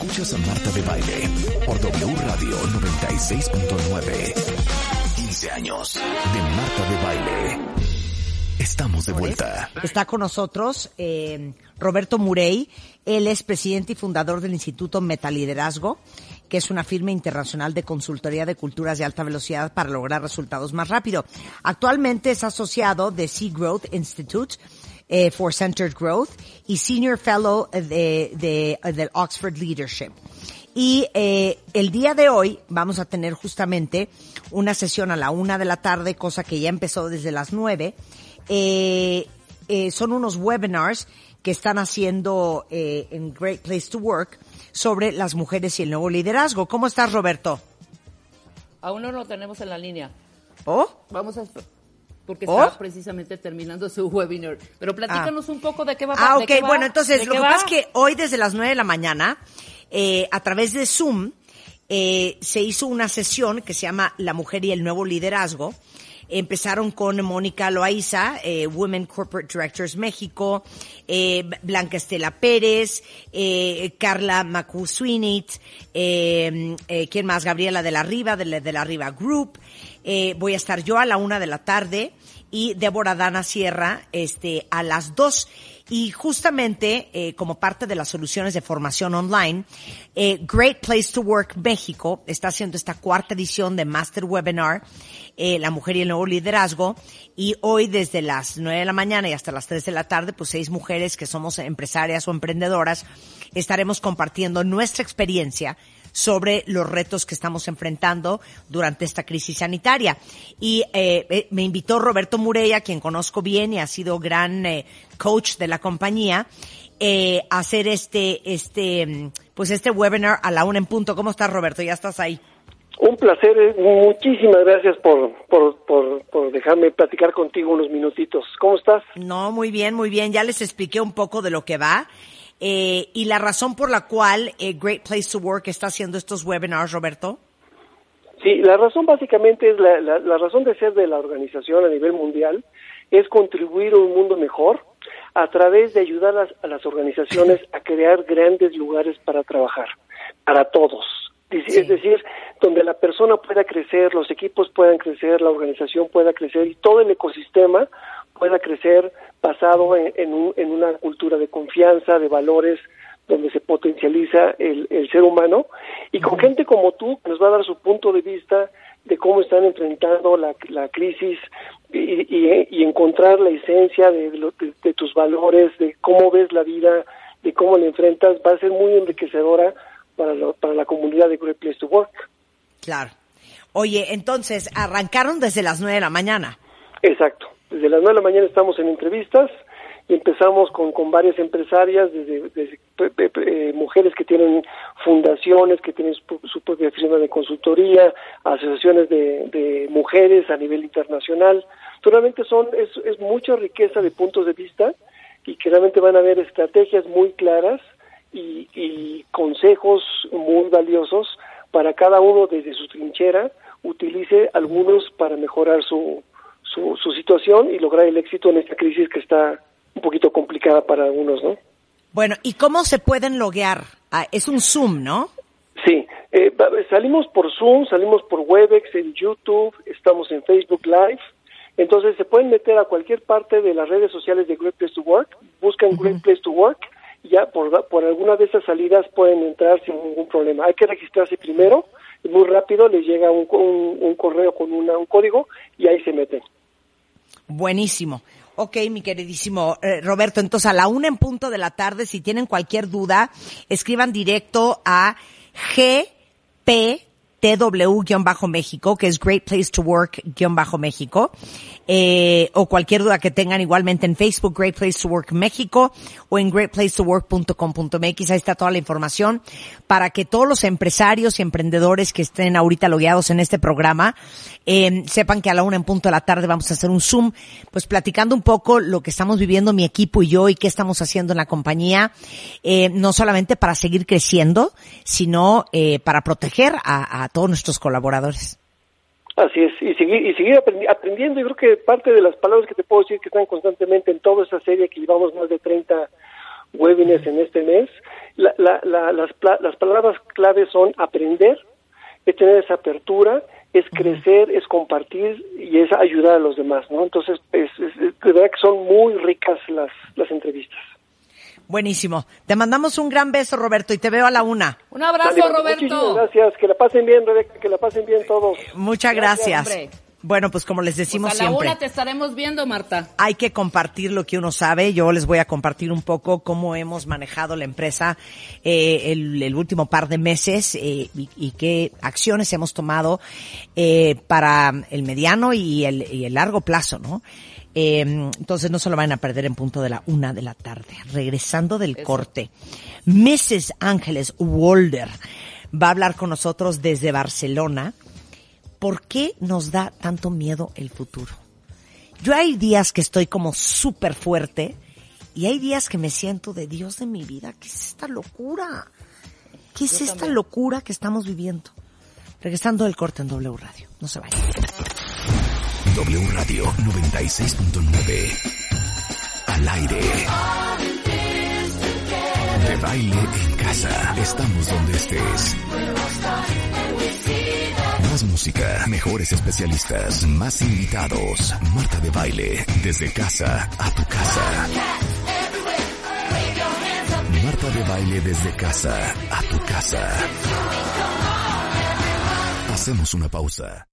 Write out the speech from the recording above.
Escuchas a Marta de Baile por W Radio 96.9. 15 años de Marta de Baile. Estamos de vuelta. Está con nosotros eh, Roberto Murey. Él es presidente y fundador del Instituto Metaliderazgo, que es una firma internacional de consultoría de culturas de alta velocidad para lograr resultados más rápido. Actualmente es asociado de Sea Growth Institute eh, for Centered Growth y Senior Fellow de, de, del Oxford Leadership. Y eh, el día de hoy vamos a tener justamente una sesión a la una de la tarde, cosa que ya empezó desde las nueve. Eh, eh, son unos webinars que están haciendo eh, en Great Place to Work sobre las mujeres y el nuevo liderazgo. ¿Cómo estás, Roberto? Aún no lo tenemos en la línea. ¿Oh? Vamos a porque ¿Oh? está precisamente terminando su webinar. Pero platícanos un poco de qué va Ah, de ok. qué va, Bueno, entonces, lo que pasa es que hoy desde las nueve de la mañana, eh, a través de Zoom, eh, se hizo una sesión que se llama La Mujer y el Nuevo Liderazgo. Empezaron con Mónica Loaiza, eh, Women Corporate Directors México, eh, Blanca Estela Pérez, eh, Carla Macusuinit, eh, eh, ¿quién más? Gabriela de la Riva, de la, de la Riva Group. Eh, voy a estar yo a la una de la tarde y Débora Dana Sierra este, a las dos. Y justamente, eh, como parte de las soluciones de formación online, eh, Great Place to Work México está haciendo esta cuarta edición de Master Webinar, eh, La Mujer y el Nuevo Liderazgo. Y hoy, desde las nueve de la mañana y hasta las tres de la tarde, pues seis mujeres que somos empresarias o emprendedoras, estaremos compartiendo nuestra experiencia sobre los retos que estamos enfrentando durante esta crisis sanitaria. Y eh, eh, me invitó Roberto Murey, a quien conozco bien y ha sido gran eh, coach de la compañía, eh, a hacer este, este, mm, pues este webinar a la una en punto. ¿Cómo estás, Roberto? Ya estás ahí. Un placer, eh, muchísimas gracias por, por, por, por dejarme platicar contigo unos minutitos. ¿Cómo estás? No, muy bien, muy bien. Ya les expliqué un poco de lo que va. Eh, y la razón por la cual eh, Great Place to Work está haciendo estos webinars, Roberto. Sí, la razón básicamente es la, la, razón de ser de la organización a nivel mundial es contribuir a un mundo mejor a través de ayudar a las organizaciones a crear grandes lugares para trabajar, para todos. Es Sí. es decir, donde la persona pueda crecer, los equipos puedan crecer, la organización pueda crecer y todo el ecosistema pueda crecer basado en, en, un- en una cultura de confianza, de valores, donde se potencializa el, el ser humano y con gente como tú que nos va a dar su punto de vista de cómo están enfrentando la, la crisis y, y- y encontrar la esencia de, lo- de- de tus valores, de cómo ves la vida, de cómo la enfrentas, va a ser muy enriquecedora para, lo- para la comunidad de Great Place to Work. Claro. Oye, entonces, arrancaron desde las nueve de la mañana. Exacto. Desde las 9 de la mañana estamos en entrevistas y empezamos con, con varias empresarias, desde, desde, pe- pe- pe- eh, mujeres que tienen fundaciones, que tienen su, su propia firma de consultoría, asociaciones de, de mujeres a nivel internacional. Realmente son, es, es mucha riqueza de puntos de vista y que realmente van a haber estrategias muy claras y, y consejos muy valiosos para cada uno desde su trinchera utilice algunos para mejorar su, su, su situación y lograr el éxito en esta crisis que está un poquito complicada para algunos, ¿no? Bueno, ¿y cómo se pueden loguear? Ah, es un Zoom, ¿no? Sí, eh, salimos por Zoom, salimos por Webex, en YouTube, estamos en Facebook Live. Entonces se pueden meter a cualquier parte de las redes sociales de Great Place to Work, buscan Great Place to Work ya por, por alguna de esas salidas pueden entrar sin ningún problema. Hay que registrarse primero y muy rápido les llega un, un, correo con una- un código y ahí se meten. Buenísimo. Ok, mi queridísimo eh, Roberto, entonces a la una en punto de la tarde, si tienen cualquier duda, escriban directo a GPTW-México, que es Great Place to Work-México, eh, o cualquier duda que tengan igualmente en Facebook, Great Place to Work México, o en greatplacetowork.com.mx, ahí está toda la información, para que todos los empresarios y emprendedores que estén ahorita logueados en este programa, eh, sepan que a la una en punto de la tarde vamos a hacer un Zoom, pues platicando un poco lo que estamos viviendo mi equipo y yo y qué estamos haciendo en la compañía, eh, no solamente para seguir creciendo, sino eh, para proteger a, a todos nuestros colaboradores. Así es, y seguir, y seguir aprendi- aprendiendo. Yo creo que parte de las palabras que te puedo decir que están constantemente en toda esa serie que llevamos más de 30 webinars en este mes. las, las palabras clave son aprender, es tener esa apertura, es crecer, es compartir y es ayudar a los demás, ¿no? Entonces, es, de verdad que son muy ricas las, las entrevistas. Buenísimo. Te mandamos un gran beso, Roberto, y te veo a la una. Un abrazo, Roberto. Muchísimas gracias. Que la pasen bien, Rebeca, que la pasen bien todos. Muchas gracias. Bueno, pues como les decimos pues a la siempre. Una te estaremos viendo, Marta. Hay que compartir lo que uno sabe. Yo les voy a compartir un poco cómo hemos manejado la empresa eh, el, último par de meses eh, y, qué acciones hemos tomado eh, para el mediano y el, y el largo plazo, ¿no? Eh, entonces no se lo van a perder en punto de la una de la tarde. Regresando del corte, Mrs. Ángeles Walder va a hablar con nosotros desde Barcelona ¿por qué nos da tanto miedo el futuro? Yo hay días que estoy como súper fuerte y hay días que me siento de Dios de mi vida. ¿Qué es esta locura? ¿Qué es esta locura que estamos viviendo? Regresando del corte en W Radio. No se vayan. W Radio 96.9. Al aire. De baile en casa. Estamos donde estés. Más música, mejores especialistas, más invitados. Marta de baile, desde casa a tu casa. Marta de baile desde casa a tu casa. Hacemos una pausa.